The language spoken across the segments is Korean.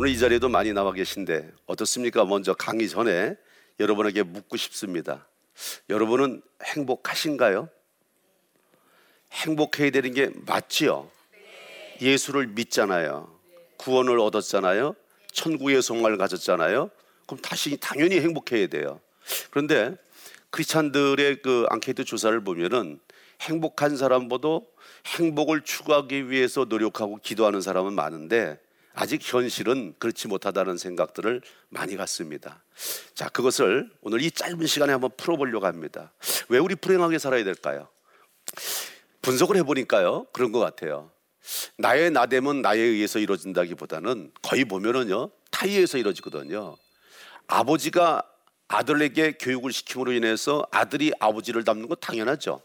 오늘 이 자리에도 많이 나와 계신데 어떻습니까? 먼저 강의 전에 여러분에게 묻고 싶습니다. 여러분은 행복하신가요? 행복해야 되는 게 맞지요? 예수를 믿잖아요. 구원을 얻었잖아요. 천국의 성화를 가졌잖아요. 그럼 다시 당연히 행복해야 돼요. 그런데 크리스찬들의 그 앙케이트 조사를 보면은 행복한 사람보다 행복을 추구하기 위해서 노력하고 기도하는 사람은 많은데 아직 현실은 그렇지 못하다는 생각들을 많이 갖습니다. 자, 그것을 오늘 이 짧은 시간에 한번 풀어보려고 합니다. 왜 우리 불행하게 살아야 될까요? 분석을 해보니까요, 그런 것 같아요. 나의 나됨은 나에 의해서 이루어진다기보다는 거의 보면은요, 타의에 의해서 이루어지거든요. 아버지가 아들에게 교육을 시킴으로 인해서 아들이 아버지를 닮는 건 당연하죠.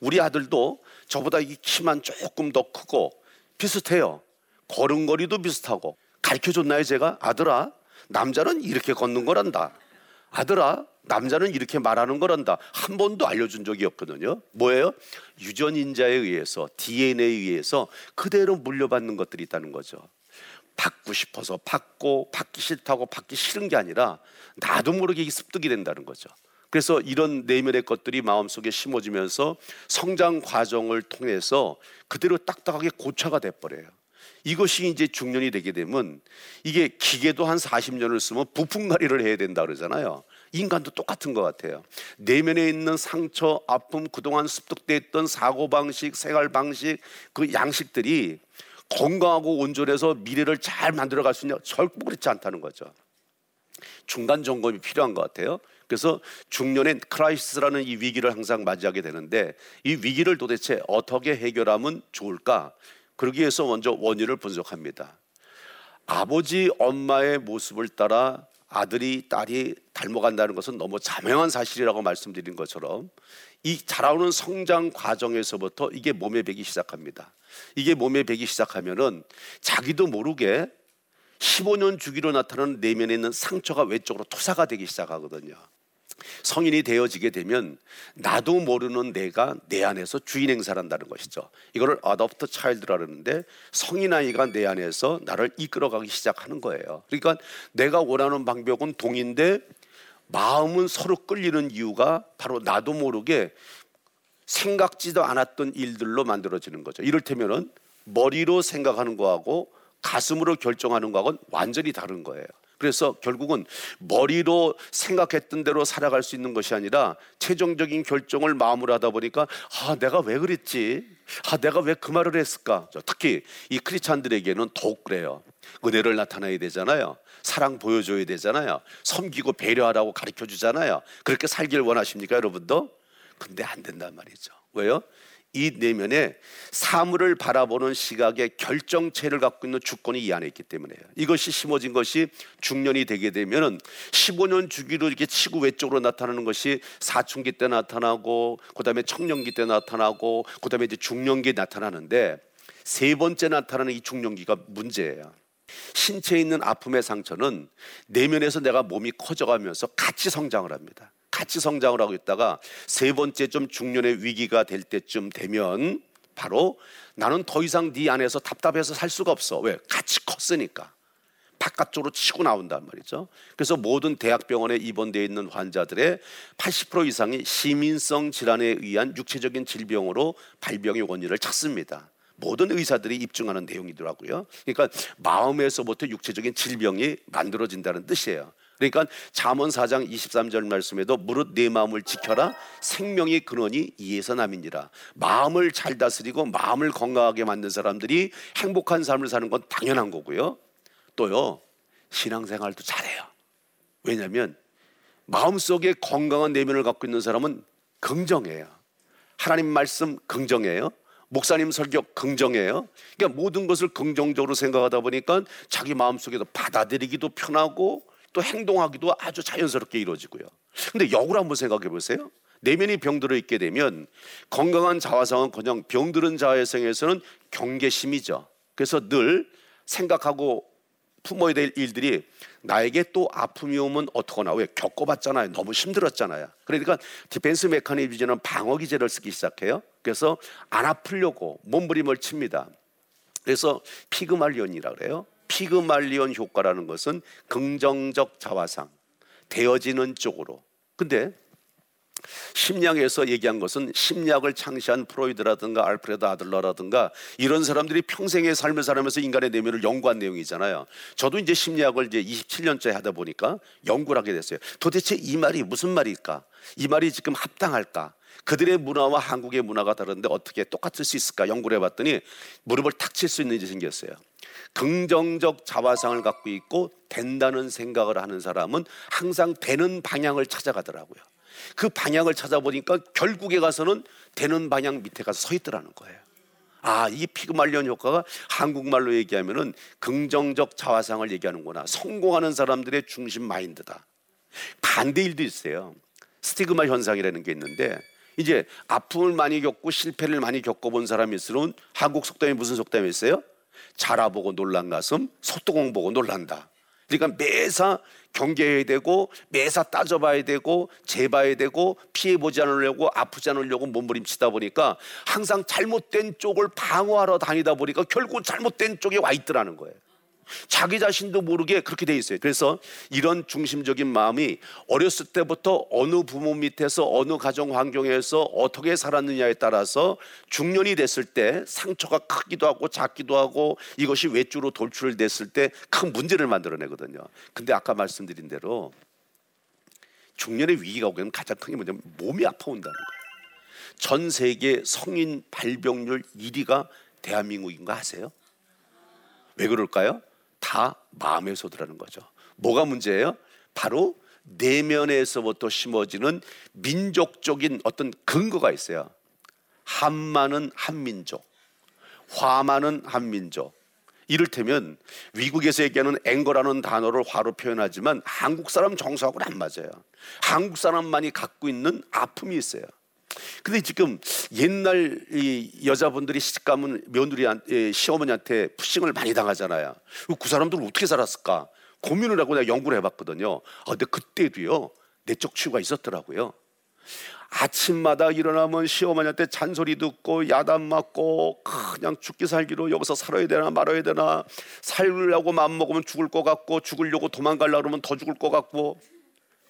우리 아들도 저보다 이 키만 조금 더 크고 비슷해요. 걸음걸이도 비슷하고 가르쳐 줬나요 제가? 아들아 남자는 이렇게 걷는 거란다. 아들아 남자는 이렇게 말하는 거란다. 한 번도 알려준 적이 없거든요. 뭐예요? 유전인자에 의해서 DNA에 의해서 그대로 물려받는 것들이 있다는 거죠. 받고 싶어서 받고 받기 싫다고 받기 싫은 게 아니라 나도 모르게 습득이 된다는 거죠. 그래서 이런 내면의 것들이 마음속에 심어지면서 성장 과정을 통해서 그대로 딱딱하게 고차가 돼 버려요 이것이 이제 중년이 되게 되면 이게 기계도 한 40년을 쓰면 부품가리를 해야 된다 그러잖아요. 인간도 똑같은 것 같아요. 내면에 있는 상처, 아픔, 그동안 습득돼 있던 사고 방식, 생활 방식, 그 양식들이 건강하고 온전해서 미래를 잘 만들어 갈 수 있냐? 절대 그렇지 않다는 거죠. 중간 점검이 필요한 것 같아요. 그래서 중년의 크라이시스라는 이 위기를 항상 맞이하게 되는데 이 위기를 도대체 어떻게 해결하면 좋을까? 그러기 위해서 먼저 원인을 분석합니다. 아버지, 엄마의 모습을 따라 아들이, 딸이 닮아간다는 것은 너무 자명한 사실이라고 말씀드린 것처럼 이 자라오는 성장 과정에서부터 이게 몸에 배기 시작합니다. 이게 몸에 배기 시작하면은 자기도 모르게 15년 주기로 나타나는 내면에 있는 상처가 외적으로 투사가 되기 시작하거든요. 성인이 되어지게 되면 나도 모르는 내가 내 안에서 주인 행사를 한다는 것이죠. 이거를 어답터 차일드라 그러는데 성인 아이가 내 안에서 나를 이끌어가기 시작하는 거예요. 그러니까 내가 원하는 방법은 동인데 마음은 서로 끌리는 이유가 바로 나도 모르게 생각지도 않았던 일들로 만들어지는 거죠. 이를테면은 머리로 생각하는 거하고 가슴으로 결정하는 거하고는 완전히 다른 거예요. 그래서 결국은 머리로 생각했던 대로 살아갈 수 있는 것이 아니라 최종적인 결정을 마음으로 하다 보니까 아 내가 왜 그랬지? 아 내가 왜 그 말을 했을까? 특히 이 크리스찬들에게는 더욱 그래요. 은혜를 나타내야 되잖아요. 사랑 보여줘야 되잖아요. 섬기고 배려하라고 가르쳐 주잖아요. 그렇게 살길 원하십니까, 여러분도? 근데 안 된단 말이죠. 왜요? 이 내면에 사물을 바라보는 시각의 결정체를 갖고 있는 주권이 이 안에 있기 때문에요. 이것이 심어진 것이 중년이 되게 되면은 15년 주기로 이렇게 치고 외적으로 나타나는 것이 사춘기 때 나타나고 그다음에 청년기 때 나타나고 그다음에 이제 중년기에 나타나는데 세 번째 나타나는 이 중년기가 문제예요. 신체에 있는 아픔의 상처는 내면에서 내가 몸이 커져가면서 같이 성장을 합니다. 같이 성장을 하고 있다가 세 번째 좀 중년의 위기가 될 때쯤 되면 바로 나는 더 이상 네 안에서 답답해서 살 수가 없어. 왜? 같이 컸으니까. 바깥쪽으로 치고 나온단 말이죠. 그래서 모든 대학병원에 입원되어 있는 환자들의 80% 이상이 시민성 질환에 의한 육체적인 질병으로 발병의 원인을 찾습니다. 모든 의사들이 입증하는 내용이더라고요. 그러니까 마음에서부터 육체적인 질병이 만들어진다는 뜻이에요. 그러니까 잠언 4장 23절 말씀에도 무릇 내 마음을 지켜라. 생명의 근원이 이에서 남이니라. 마음을 잘 다스리고 마음을 건강하게 만든 사람들이 행복한 삶을 사는 건 당연한 거고요. 또요 신앙생활도 잘해요. 왜냐하면 마음속에 건강한 내면을 갖고 있는 사람은 긍정해요. 하나님 말씀 긍정해요. 목사님 설교 긍정해요. 그러니까 모든 것을 긍정적으로 생각하다 보니까 자기 마음속에도 받아들이기도 편하고 또 행동하기도 아주 자연스럽게 이루어지고요. 근데 역으로 한번 생각해 보세요. 내면이 병들어 있게 되면 건강한 자화상은 그냥 병들은 자화상에서는 경계심이죠. 그래서 늘 생각하고 품어야 될 일들이 나에게 또 아픔이 오면 어떡하나. 왜? 겪어봤잖아요. 너무 힘들었잖아요. 그러니까 디펜스 메커니즘은 방어 기제를 쓰기 시작해요. 그래서 안 아프려고 몸부림을 칩니다. 그래서 피그말리온이라 그래요 피그말리온 효과라는 것은 긍정적 자화상 되어지는 쪽으로. 근데 심리학에서 얘기한 것은 심리학을 창시한 프로이드라든가 알프레드 아들러라든가 이런 사람들이 평생의 삶을 살면서 인간의 내면을 연구한 내용이잖아요. 저도 이제 심리학을 이제 27년째 하다 보니까 연구를 하게 됐어요. 도대체 이 말이 무슨 말일까? 이 말이 지금 합당할까? 그들의 문화와 한국의 문화가 다른데 어떻게 똑같을 수 있을까 연구를 해봤더니 무릎을 탁 칠 수 있는 일이 생겼어요. 긍정적 자화상을 갖고 있고 된다는 생각을 하는 사람은 항상 되는 방향을 찾아가더라고요. 그 방향을 찾아보니까 결국에 가서는 되는 방향 밑에 가서 서 있더라는 거예요. 아, 이 피그말리온 효과가 한국말로 얘기하면은 긍정적 자화상을 얘기하는구나. 성공하는 사람들의 중심 마인드다. 반대 일도 있어요. 스티그마 현상이라는 게 있는데 이제 아픔을 많이 겪고 실패를 많이 겪어본 사람일수록 한국 속담이 무슨 속담이 있어요? 자라 보고 놀란 가슴, 소뚜껑 보고 놀란다. 그러니까 매사 경계해야 되고 매사 따져봐야 되고 재봐야 되고 피해보지 않으려고 아프지 않으려고 몸부림치다 보니까 항상 잘못된 쪽을 방어하러 다니다 보니까 결국 잘못된 쪽에 와 있더라는 거예요. 자기 자신도 모르게 그렇게 돼 있어요. 그래서 이런 중심적인 마음이 어렸을 때부터 어느 부모 밑에서 어느 가정 환경에서 어떻게 살았느냐에 따라서 중년이 됐을 때 상처가 크기도 하고 작기도 하고 이것이 외주로 돌출됐을 때 큰 문제를 만들어내거든요. 근데 아까 말씀드린 대로 중년의 위기가 오면 가장 큰 게 뭐냐면 몸이 아파온다는 거예요. 전 세계 성인 발병률 1위가 대한민국인 거 아세요? 왜 그럴까요? 다 마음에서더라는 거죠. 뭐가 문제예요? 바로 내면에서부터 심어지는 민족적인 어떤 근거가 있어요. 한마는 한민족, 화마는 한민족. 이를테면 미국에서 얘기하는 앵거라는 단어를 화로 표현하지만 한국 사람 정서하고는 안 맞아요. 한국 사람만이 갖고 있는 아픔이 있어요. 근데 지금 옛날 이 여자분들이 시집 가면 며느리한 테 시어머니한테 푸싱을 많이 당하잖아요. 그 사람들은 어떻게 살았을까? 고민을 하고 내가 연구를 해봤거든요. 아, 근데 그때도요 내적 치유가 있었더라고요. 아침마다 일어나면 시어머니한테 잔소리 듣고 야단 맞고 그냥 죽기 살기로 여기서 살아야 되나 말아야 되나 살려고 마음 먹으면 죽을 것 같고 죽으려고 도망가려고 그러면 더 죽을 것 같고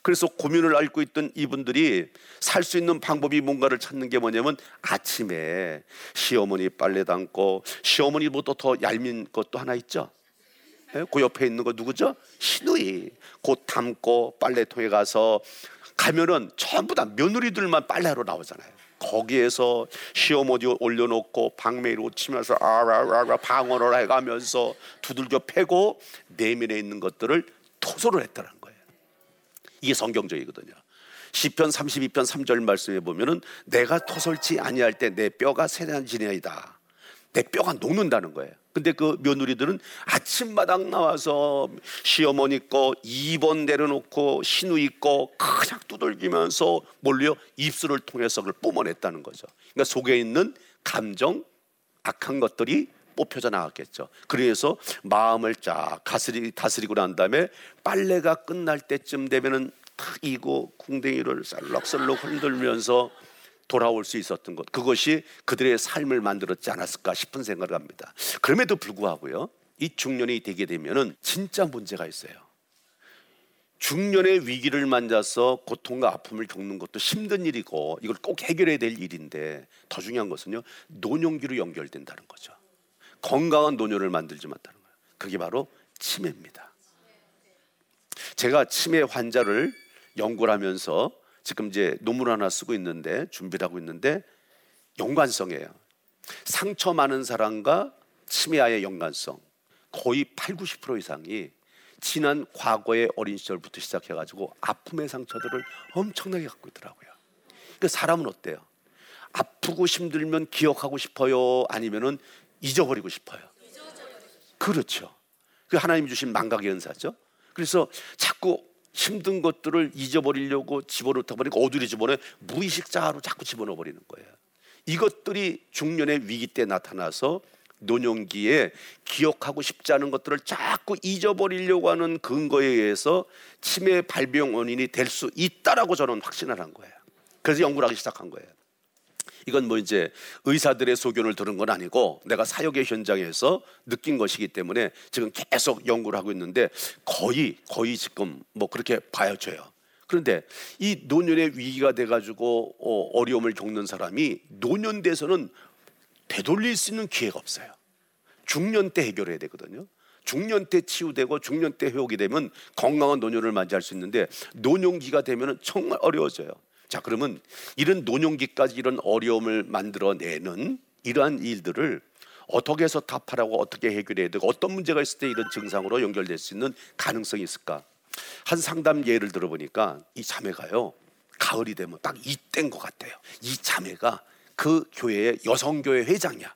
그래서 고민을 앓고 있던 이분들이 살 수 있는 방법이 뭔가를 찾는 게 뭐냐면 아침에 시어머니 빨래 담고 시어머니보다 더 얄민 것도 하나 있죠. 예? 그 옆에 있는 거 누구죠? 시누이. 곧 담고 빨래통에 가서 가면은 전부 다 며느리들만 빨래하러 나오잖아요. 거기에서 시어머니 올려놓고 방매로 치면서 아라라라 방언을 해가면서 두들겨 패고 내면에 있는 것들을 토소를 했더라. 이게 성경적이거든요. 시편 32편 3절 말씀에 보면은 내가 토설치 아니할 때 내 뼈가 세단지내이다. 내 뼈가 녹는다는 거예요. 근데 그 며느리들은 아침마당 나와서 시어머니 거 2번 내려놓고 신우 있고 그냥 두들기면서 몰려 입술을 통해서 그걸 뿜어냈다는 거죠. 그러니까 속에 있는 감정, 악한 것들이 뽑혀져 나갔겠죠. 그래서 마음을 쫙 다스리, 다스리고 난 다음에 빨래가 끝날 때쯤 되면은 탁 이고 궁뎅이를 쌀럭쌀럭 흔들면서 돌아올 수 있었던 것 그것이 그들의 삶을 만들었지 않았을까 싶은 생각을 합니다. 그럼에도 불구하고요. 이 중년이 되게 되면은 진짜 문제가 있어요. 중년의 위기를 만져서 고통과 아픔을 겪는 것도 힘든 일이고 이걸 꼭 해결해야 될 일인데 더 중요한 것은요. 노년기로 연결된다는 거죠. 건강한 노년을 만들지 못하는 거예요. 그게 바로 치매입니다. 제가 치매 환자를 연구를 하면서 지금 이제 논문 하나 쓰고 있는데 준비를 하고 있는데 연관성이에요. 상처 많은 사람과 치매와의 연관성 거의 8, 90% 이상이 지난 과거의 어린 시절부터 시작해 가지고 아픔의 상처들을 엄청나게 갖고 있더라고요. 그 사람은 어때요? 아프고 힘들면 기억하고 싶어요? 아니면은 잊어버리고 싶어요. 그렇죠. 그 하나님 주신 망각의 은사죠. 그래서 자꾸 힘든 것들을 잊어버리려고 보니까 어디로 집어넣어 무의식자로 자꾸 집어넣어 버리는 거예요. 이것들이 중년의 위기 때 나타나서 노년기에 기억하고 싶지 않은 것들을 자꾸 잊어버리려고 하는 근거에 의해서 치매 발병 원인이 될 수 있다라고 저는 확신을 한 거예요. 그래서 연구를 하기 시작한 거예요. 이건 뭐 이제 의사들의 소견을 들은 건 아니고 내가 사역의 현장에서 느낀 것이기 때문에 지금 계속 연구를 하고 있는데 거의 거의 지금 뭐 그렇게 봐야져요. 그런데 이 노년의 위기가 돼가지고 어, 어려움을 겪는 사람이 노년 돼서는 되돌릴 수 있는 기회가 없어요. 중년 때 해결해야 되거든요. 중년 때 치유되고 중년 때 회복이 되면 건강한 노년을 맞이할 수 있는데 노년기가 되면 정말 어려워져요. 자, 그러면 이런 노년기까지 이런 어려움을 만들어내는 이러한 일들을 어떻게 해서 답하라고 어떻게 해결해야 되고 어떤 문제가 있을 때 이런 증상으로 연결될 수 있는 가능성이 있을까? 한 상담 예를 들어보니까 이 자매가요 가을이 되면 딱 이때인 것 같아요. 이 자매가 그 교회의 여성교회 회장이야.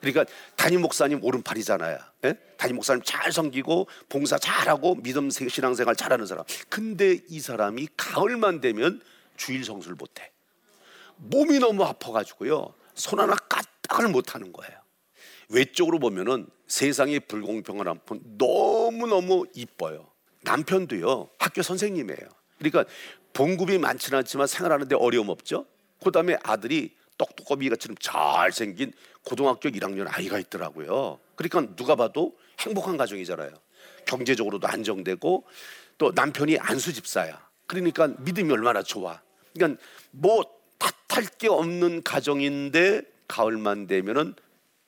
그러니까 담임 목사님 오른팔이잖아요. 예? 담임 목사님 잘 섬기고 봉사 잘하고 믿음 신앙생활 잘하는 사람. 근데 이 사람이 가을만 되면 주일 성수를 못해. 몸이 너무 아파가지고요. 손 하나 까딱을 못하는 거예요. 외적으로 보면은 세상의 불공평한 한편 너무너무 이뻐요. 남편도요. 학교 선생님이에요. 그러니까 봉급이 많지는 않지만 생활하는데 어려움 없죠. 그 다음에 아들이 똑똑거미 같처럼 잘생긴 고등학교 1학년 아이가 있더라고요. 그러니까 누가 봐도 행복한 가정이잖아요. 경제적으로도 안정되고 또 남편이 안수 집사야. 그러니까 믿음이 얼마나 좋아. 그러니까 뭐 탓할 게 없는 가정인데 가을만 되면은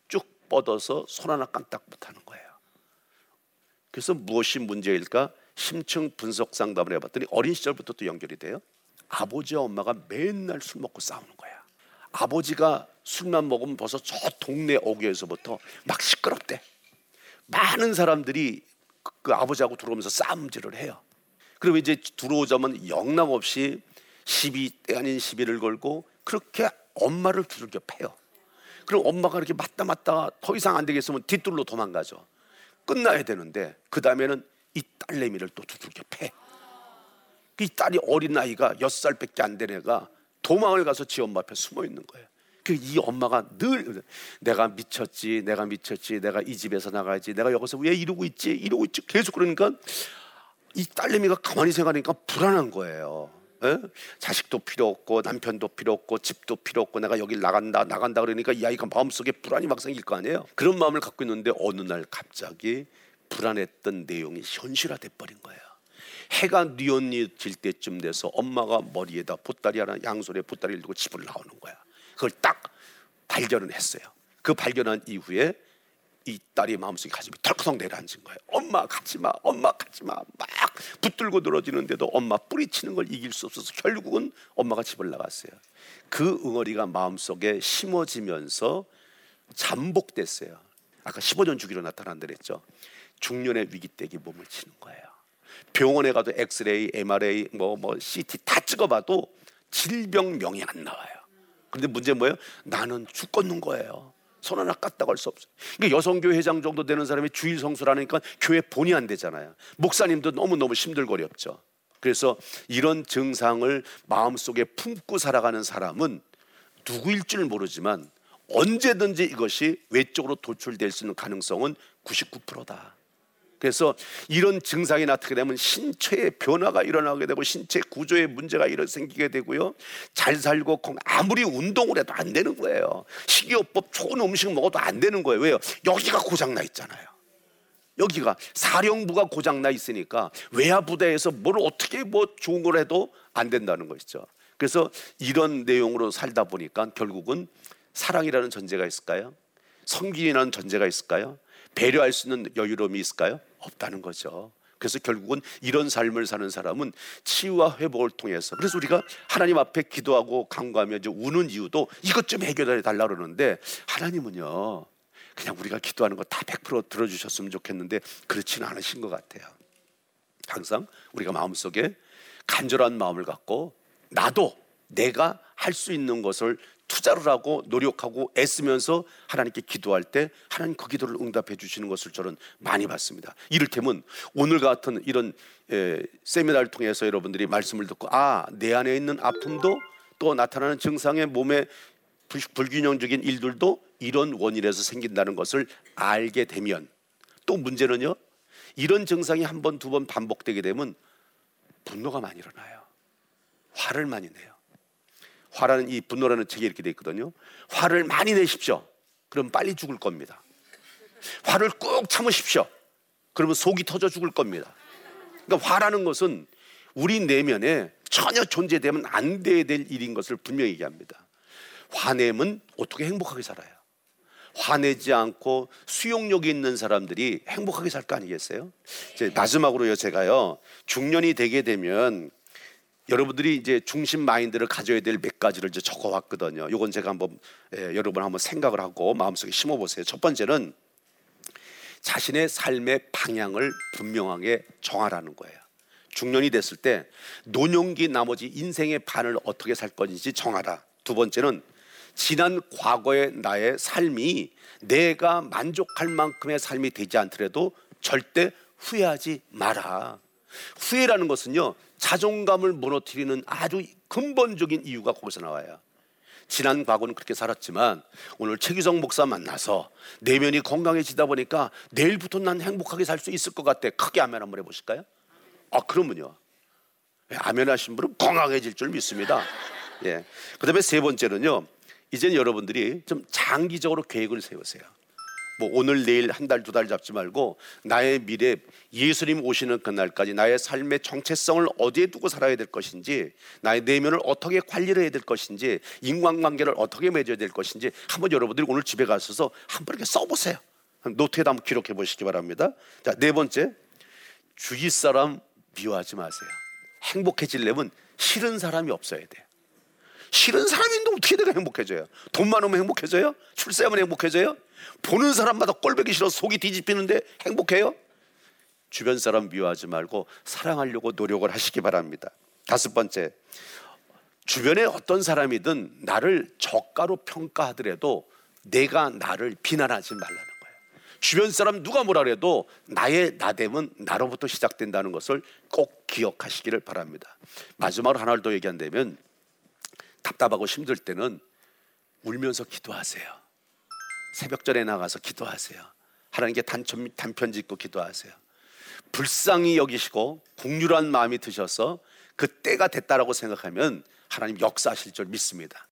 쭉 뻗어서 손 하나 깜딱 못하는 거예요. 그래서 무엇이 문제일까? 심층 분석 상담을 해봤더니 어린 시절부터 또 연결이 돼요. 아버지와 엄마가 맨날 술 먹고 싸우는 거야. 아버지가 술만 먹으면 벌써 저 동네 어귀에서부터 막 시끄럽대. 많은 사람들이 그, 그 아버지하고 들어오면서 싸움질을 해요. 그리고 이제 들어오자면 영락 없이 시비 때 아닌 시비를 걸고 그렇게 엄마를 두들겨 패요. 그럼 엄마가 이렇게 맞다 맞다 더 이상 안 되겠으면 뒷둘로 도망가죠. 끝나야 되는데 그 다음에는 이 딸내미를 또 두들겨 패. 이 딸이 어린 나이가 여섯 살밖에 안 된 애가 도망을 가서 지 엄마 앞에 숨어 있는 거예요. 그 이 엄마가 늘 내가 미쳤지, 내가 미쳤지, 내가 이 집에서 나가야지, 내가 여기서 왜 이러고 있지, 이러고 있지 계속 그러니까 이 딸내미가 가만히 생각하니까 불안한 거예요. 자식도 필요 없고 남편도 필요 없고 집도 필요 없고 내가 여길 나간다 나간다 그러니까 이 아이가 마음속에 불안이 막 생길 거 아니에요. 그런 마음을 갖고 있는데 어느 날 갑자기 불안했던 내용이 현실화돼 버린 거예요. 해가 뉘엿질 때쯤 돼서 엄마가 머리에다 보따리 하나 양손에 보따리를 두고 집을 나오는 거야. 그걸 딱 발견을 했어요. 그 발견한 이후에 이 딸이 마음속에 가슴이 털커덕 내려앉은 거예요. 엄마 가지 마, 엄마 가지 마. 막 붙들고 늘어지는데도 엄마 뿌리치는 걸 이길 수 없어서 결국은 엄마가 집을 나갔어요. 그 응어리가 마음속에 심어지면서 잠복됐어요. 아까 15년 주기로 나타난다 그랬죠. 중년의 위기 때기 몸을 치는 거예요. 병원에 가도 엑스레이, MRA, 뭐, 뭐 CT 다 찍어봐도 질병 명이 안 나와요. 근데 문제 뭐예요? 나는 죽겠는 거예요. 손 하나 까딱 할 수 없어요. 그러니까 여성교회 회장 정도 되는 사람이 주일 성수라니까 교회 본이 안 되잖아요. 목사님도 너무너무 힘들거렸죠. 그래서 이런 증상을 마음속에 품고 살아가는 사람은 누구일 줄 모르지만 언제든지 이것이 외적으로 도출될 수 있는 가능성은 99%다. 그래서 이런 증상이 나타나게 되면 신체의 변화가 일어나게 되고 신체 구조에 문제가 일어 생기게 되고요. 잘 살고 아무리 운동을 해도 안 되는 거예요. 식이요법 좋은 음식 먹어도 안 되는 거예요. 왜요? 여기가 고장 나 있잖아요. 여기가 사령부가 고장 나 있으니까 외야 부대에서 뭘 어떻게 뭐 좋은 걸 해도 안 된다는 것이죠. 그래서 이런 내용으로 살다 보니까 결국은 사랑이라는 전제가 있을까요? 성기이라는 전제가 있을까요? 배려할 수 있는 여유로움이 있을까요? 없다는 거죠. 그래서 결국은 이런 삶을 사는 사람은 치유와 회복을 통해서 그래서 우리가 하나님 앞에 기도하고 간구하며 이제 우는 이유도 이것 좀 해결해 달라 그러는데 하나님은요 그냥 우리가 기도하는 거 다 100% 들어주셨으면 좋겠는데 그렇지는 않으신 것 같아요. 항상 우리가 마음속에 간절한 마음을 갖고 나도 내가 할 수 있는 것을 투자를 하고 노력하고 애쓰면서 하나님께 기도할 때 하나님 그 기도를 응답해 주시는 것을 저는 많이 봤습니다. 이를테면 오늘 같은 이런 에, 세미나를 통해서 여러분들이 말씀을 듣고 아 내 안에 있는 아픔도 또 나타나는 증상의 몸에 불균형적인 일들도 이런 원인에서 생긴다는 것을 알게 되면 또 문제는요 이런 증상이 한 번 두 번 반복되게 되면 분노가 많이 일어나요 화를 많이 내요 화라는 이 분노라는 책에 이렇게 돼 있거든요. 화를 많이 내십시오. 그럼 빨리 죽을 겁니다. 화를 꾹 참으십시오. 그러면 속이 터져 죽을 겁니다. 그러니까 화라는 것은 우리 내면에 전혀 존재되면 안 돼야 될 일인 것을 분명히 얘기합니다. 화내면 어떻게 행복하게 살아요? 화내지 않고 수용력이 있는 사람들이 행복하게 살 거 아니겠어요? 이제 마지막으로요, 제가요, 중년이 되게 되면 여러분들이 이제 중심 마인드를 가져야 될 몇 가지를 이제 적어왔거든요. 이건 제가 한번 예, 여러분 한번 생각을 하고 마음속에 심어보세요. 첫 번째는 자신의 삶의 방향을 분명하게 정하라는 거예요. 중년이 됐을 때 노년기 나머지 인생의 반을 어떻게 살 건지 정하라. 두 번째는 지난 과거의 나의 삶이 내가 만족할 만큼의 삶이 되지 않더라도 절대 후회하지 마라. 후회라는 것은요, 자존감을 무너뜨리는 아주 근본적인 이유가 거기서 나와요. 지난 과거는 그렇게 살았지만 오늘 최기성 목사 만나서 내면이 건강해지다 보니까 내일부터 난 행복하게 살 수 있을 것 같아. 크게 아멘 한번 해보실까요? 아, 그러면요. 예, 아멘 하신 분은 건강해질 줄 믿습니다. 예. 그 다음에 세 번째는요. 이제 여러분들이 좀 장기적으로 계획을 세우세요. 뭐 오늘 내일 한 달 두 달 잡지 말고 나의 미래 예수님 오시는 그날까지 나의 삶의 정체성을 어디에 두고 살아야 될 것인지 나의 내면을 어떻게 관리를 해야 될 것인지 인간관계를 어떻게 맺어야 될 것인지 한번 여러분들이 오늘 집에 가셔서 한번 이렇게 써보세요. 노트에다 한번 기록해 보시기 바랍니다. 자네 번째 주위 사람 미워하지 마세요. 행복해지려면 싫은 사람이 없어야 돼요. 싫은 사람인데 어떻게 내가 행복해져요? 돈 많으면 행복해져요? 출세하면 행복해져요? 보는 사람마다 꼴보기 싫어 속이 뒤집히는데 행복해요? 주변 사람 미워하지 말고 사랑하려고 노력을 하시기 바랍니다. 다섯 번째, 주변에 어떤 사람이든 나를 저가로 평가하더라도 내가 나를 비난하지 말라는 거예요. 주변 사람 누가 뭐라 그래도 나의 나됨은 나로부터 시작된다는 것을 꼭 기억하시기를 바랍니다. 마지막으로 하나를 더 얘기한다면 답답하고 힘들 때는 울면서 기도하세요. 새벽전에 나가서 기도하세요. 하나님께 단편, 단편 짓고 기도하세요. 불쌍히 여기시고 국률한 마음이 드셔서 그 때가 됐다라고 생각하면 하나님 역사하실 줄 믿습니다.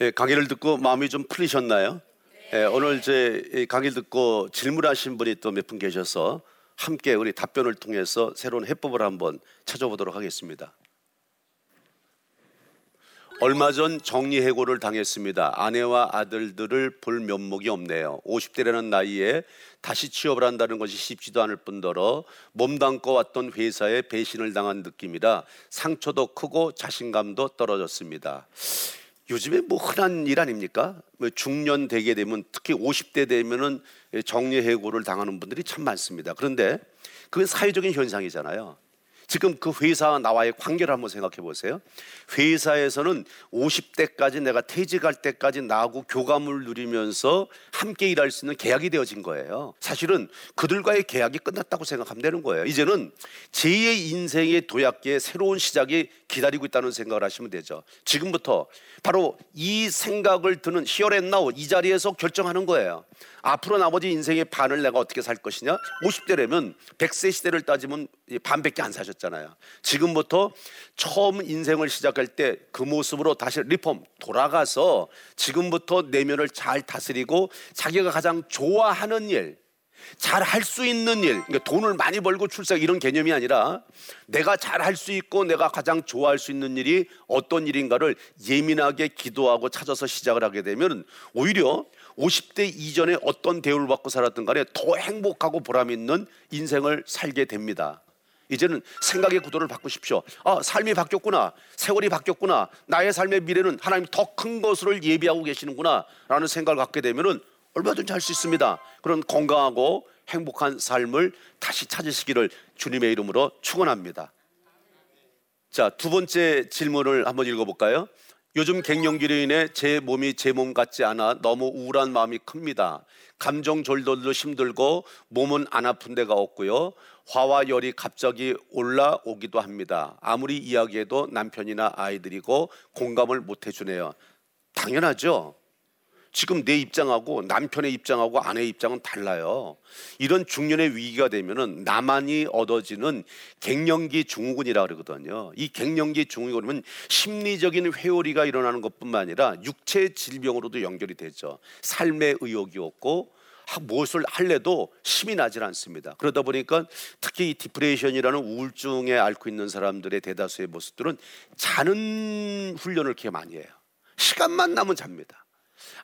예, 강의를 듣고 마음이 좀 풀리셨나요? 예, 오늘 제 강의 듣고 질문하신 분이 또 몇 분 계셔서 함께 우리 답변을 통해서 새로운 해법을 한번 찾아보도록 하겠습니다. 얼마 전 정리해고를 당했습니다. 아내와 아들들을 볼 면목이 없네요. 50대라는 나이에 다시 취업을 한다는 것이 쉽지도 않을 뿐더러 몸담고 왔던 회사에 배신을 당한 느낌이라 상처도 크고 자신감도 떨어졌습니다. 요즘에 뭐 흔한 일 아닙니까? 뭐 중년 되게 되면 특히 50대 되면은 정리해고를 당하는 분들이 참 많습니다. 그런데 그건 사회적인 현상이잖아요. 지금 그 회사와 나와의 관계를 한번 생각해 보세요. 회사에서는 50대까지 내가 퇴직할 때까지 나하고 교감을 누리면서 함께 일할 수 있는 계약이 되어진 거예요. 사실은 그들과의 계약이 끝났다고 생각하면 되는 거예요. 이제는 제2의 인생의 도약기에 새로운 시작이 기다리고 있다는 생각을 하시면 되죠. 지금부터 바로 이 생각을 드는 히어앤나우 이 자리에서 결정하는 거예요. 앞으로 나머지 인생의 반을 내가 어떻게 살 것이냐? 50대라면 100세 시대를 따지면 반밖에 안 사셨잖아요. 지금부터 처음 인생을 시작할 때 그 모습으로 다시 리폼 돌아가서 지금부터 내면을 잘 다스리고 자기가 가장 좋아하는 일, 잘 할 수 있는 일, 그러니까 돈을 많이 벌고 출석 이런 개념이 아니라 내가 잘 할 수 있고 내가 가장 좋아할 수 있는 일이 어떤 일인가를 예민하게 기도하고 찾아서 시작을 하게 되면 오히려 50대 이전에 어떤 대우를 받고 살았던 간에 더 행복하고 보람 있는 인생을 살게 됩니다. 이제는 생각의 구도를 바꾸십시오. 아, 삶이 바뀌었구나. 세월이 바뀌었구나. 나의 삶의 미래는 하나님 더 큰 것을 예비하고 계시는구나. 라는 생각을 갖게 되면은 얼마든지 할 수 있습니다. 그런 건강하고 행복한 삶을 다시 찾으시기를 주님의 이름으로 축원합니다. 자, 두 번째 질문을 한번 읽어 볼까요? 요즘 갱년기로 인해 제 몸이 제 몸 같지 않아 너무 우울한 마음이 큽니다. 감정 졸돌도 힘들고 몸은 안 아픈 데가 없고요. 화와 열이 갑자기 올라오기도 합니다. 아무리 이야기해도 남편이나 아이들이고 공감을 못 해주네요. 당연하죠. 지금 내 입장하고 남편의 입장하고 아내의 입장은 달라요. 이런 중년의 위기가 되면은 나만이 얻어지는 갱년기 증후군이라 그러거든요. 이 갱년기 증후군은 심리적인 회오리가 일어나는 것뿐만 아니라 육체 질병으로도 연결이 되죠. 삶의 의욕이 없고 무엇을 할래도 힘이 나질 않습니다. 그러다 보니까 특히 이 depression이라는 우울증에 앓고 있는 사람들의 대다수의 모습들은 자는 훈련을 이렇게 많이 해요. 시간만 나면 잡니다.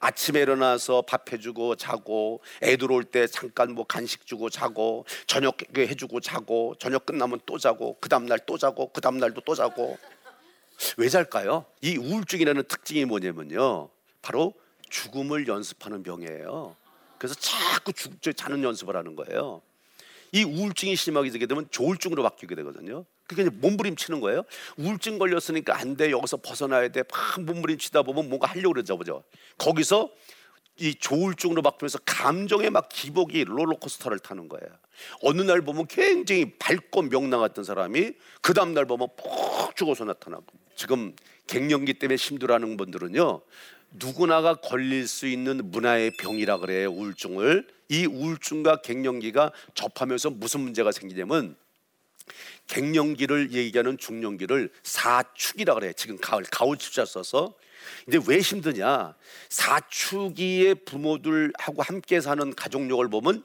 아침에 일어나서 밥 해주고 자고 애들 올때 잠깐 뭐 간식 주고 자고 저녁 해주고 자고 저녁 끝나면 또 자고 그 다음 날 또 자고 그 다음 날도 또 자고. 왜 잘까요? 이 우울증이라는 특징이 뭐냐면요. 바로 죽음을 연습하는 병이에요. 그래서 자꾸 죽, 자는 연습을 하는 거예요 이 우울증이 심하게 되게 되면 조울증으로 바뀌게 되거든요 그게 몸부림치는 거예요. 우울증 걸렸으니까 안 돼. 여기서 벗어나야 돼. 막 몸부림치다 보면 뭔가 하려고 그러죠. 그죠? 거기서 이 조울증으로 바뀌면서 감정의 막 기복이 롤러코스터를 타는 거예요. 어느 날 보면 굉장히 밝고 명랑했던 사람이 그 다음 날 보면 푹 죽어서 나타나고. 지금 갱년기 때문에 힘들어하는 분들은요. 누구나가 걸릴 수 있는 문화의 병이라 그래요. 우울증을. 이 우울증과 갱년기가 접하면서 무슨 문제가 생기냐면 갱년기를 얘기하는 중년기를 사축이라 그래. 지금 가을 가을 숫자 써서. 근데 왜 힘드냐? 사축기의 부모들하고 함께 사는 가족력을 보면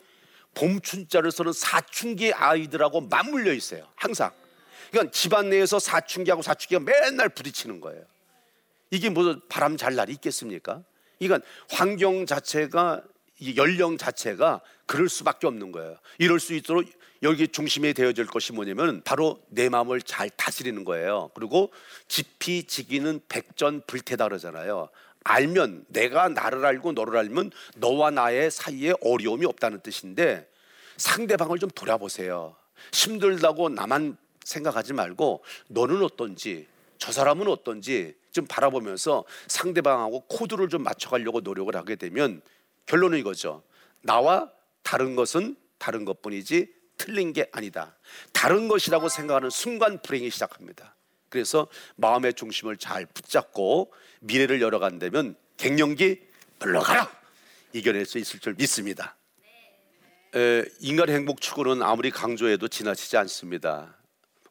봄춘자를 쓰는 사춘기 아이들하고 맞물려 있어요. 항상. 그러니까 집안 내에서 사춘기하고 사춘기가 맨날 부딪히는 거예요. 이게 뭐 바람 잘 날이 있겠습니까? 그러니까 환경 자체가 연령 자체가 그럴 수밖에 없는 거예요. 이럴 수 있도록 여기 중심에 되어질 것이 뭐냐면 바로 내 마음을 잘 다스리는 거예요. 그리고 지피 지기는 백전 불태다 그러잖아요. 알면 내가 나를 알고 너를 알면 너와 나의 사이에 어려움이 없다는 뜻인데 상대방을 좀 돌아보세요. 힘들다고 나만 생각하지 말고 너는 어떤지 저 사람은 어떤지 좀 바라보면서 상대방하고 코드를 좀 맞춰가려고 노력을 하게 되면 결론은 이거죠. 나와 다른 것은 다른 것뿐이지 틀린 게 아니다. 다른 것이라고 생각하는 순간 불행이 시작합니다. 그래서 마음의 중심을 잘 붙잡고 미래를 열어간다면 갱년기 물러가라 이겨낼 수 있을 줄 믿습니다. 에, 인간의 행복 추구는 아무리 강조해도 지나치지 않습니다.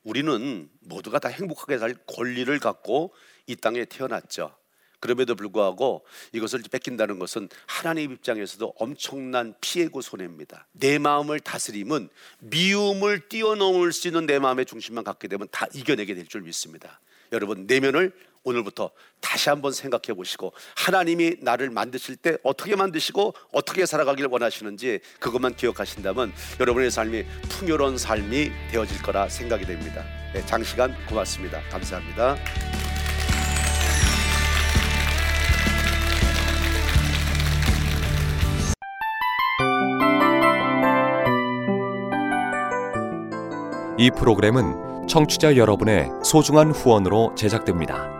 우리는 모두가 다 행복하게 살 권리를 갖고 이 땅에 태어났죠. 그럼에도 불구하고 이것을 뺏긴다는 것은 하나님 입장에서도 엄청난 피해고 손해입니다. 내 마음을 다스림은 미움을 뛰어넘을 수 있는 내 마음의 중심만 갖게 되면 다 이겨내게 될 줄 믿습니다. 여러분 내면을 오늘부터 다시 한번 생각해 보시고 하나님이 나를 만드실 때 어떻게 만드시고 어떻게 살아가길 원하시는지 그것만 기억하신다면 여러분의 삶이 풍요로운 삶이 되어질 거라 생각이 됩니다. 네, 장시간 고맙습니다. 감사합니다. 이 프로그램은 청취자 여러분의 소중한 후원으로 제작됩니다.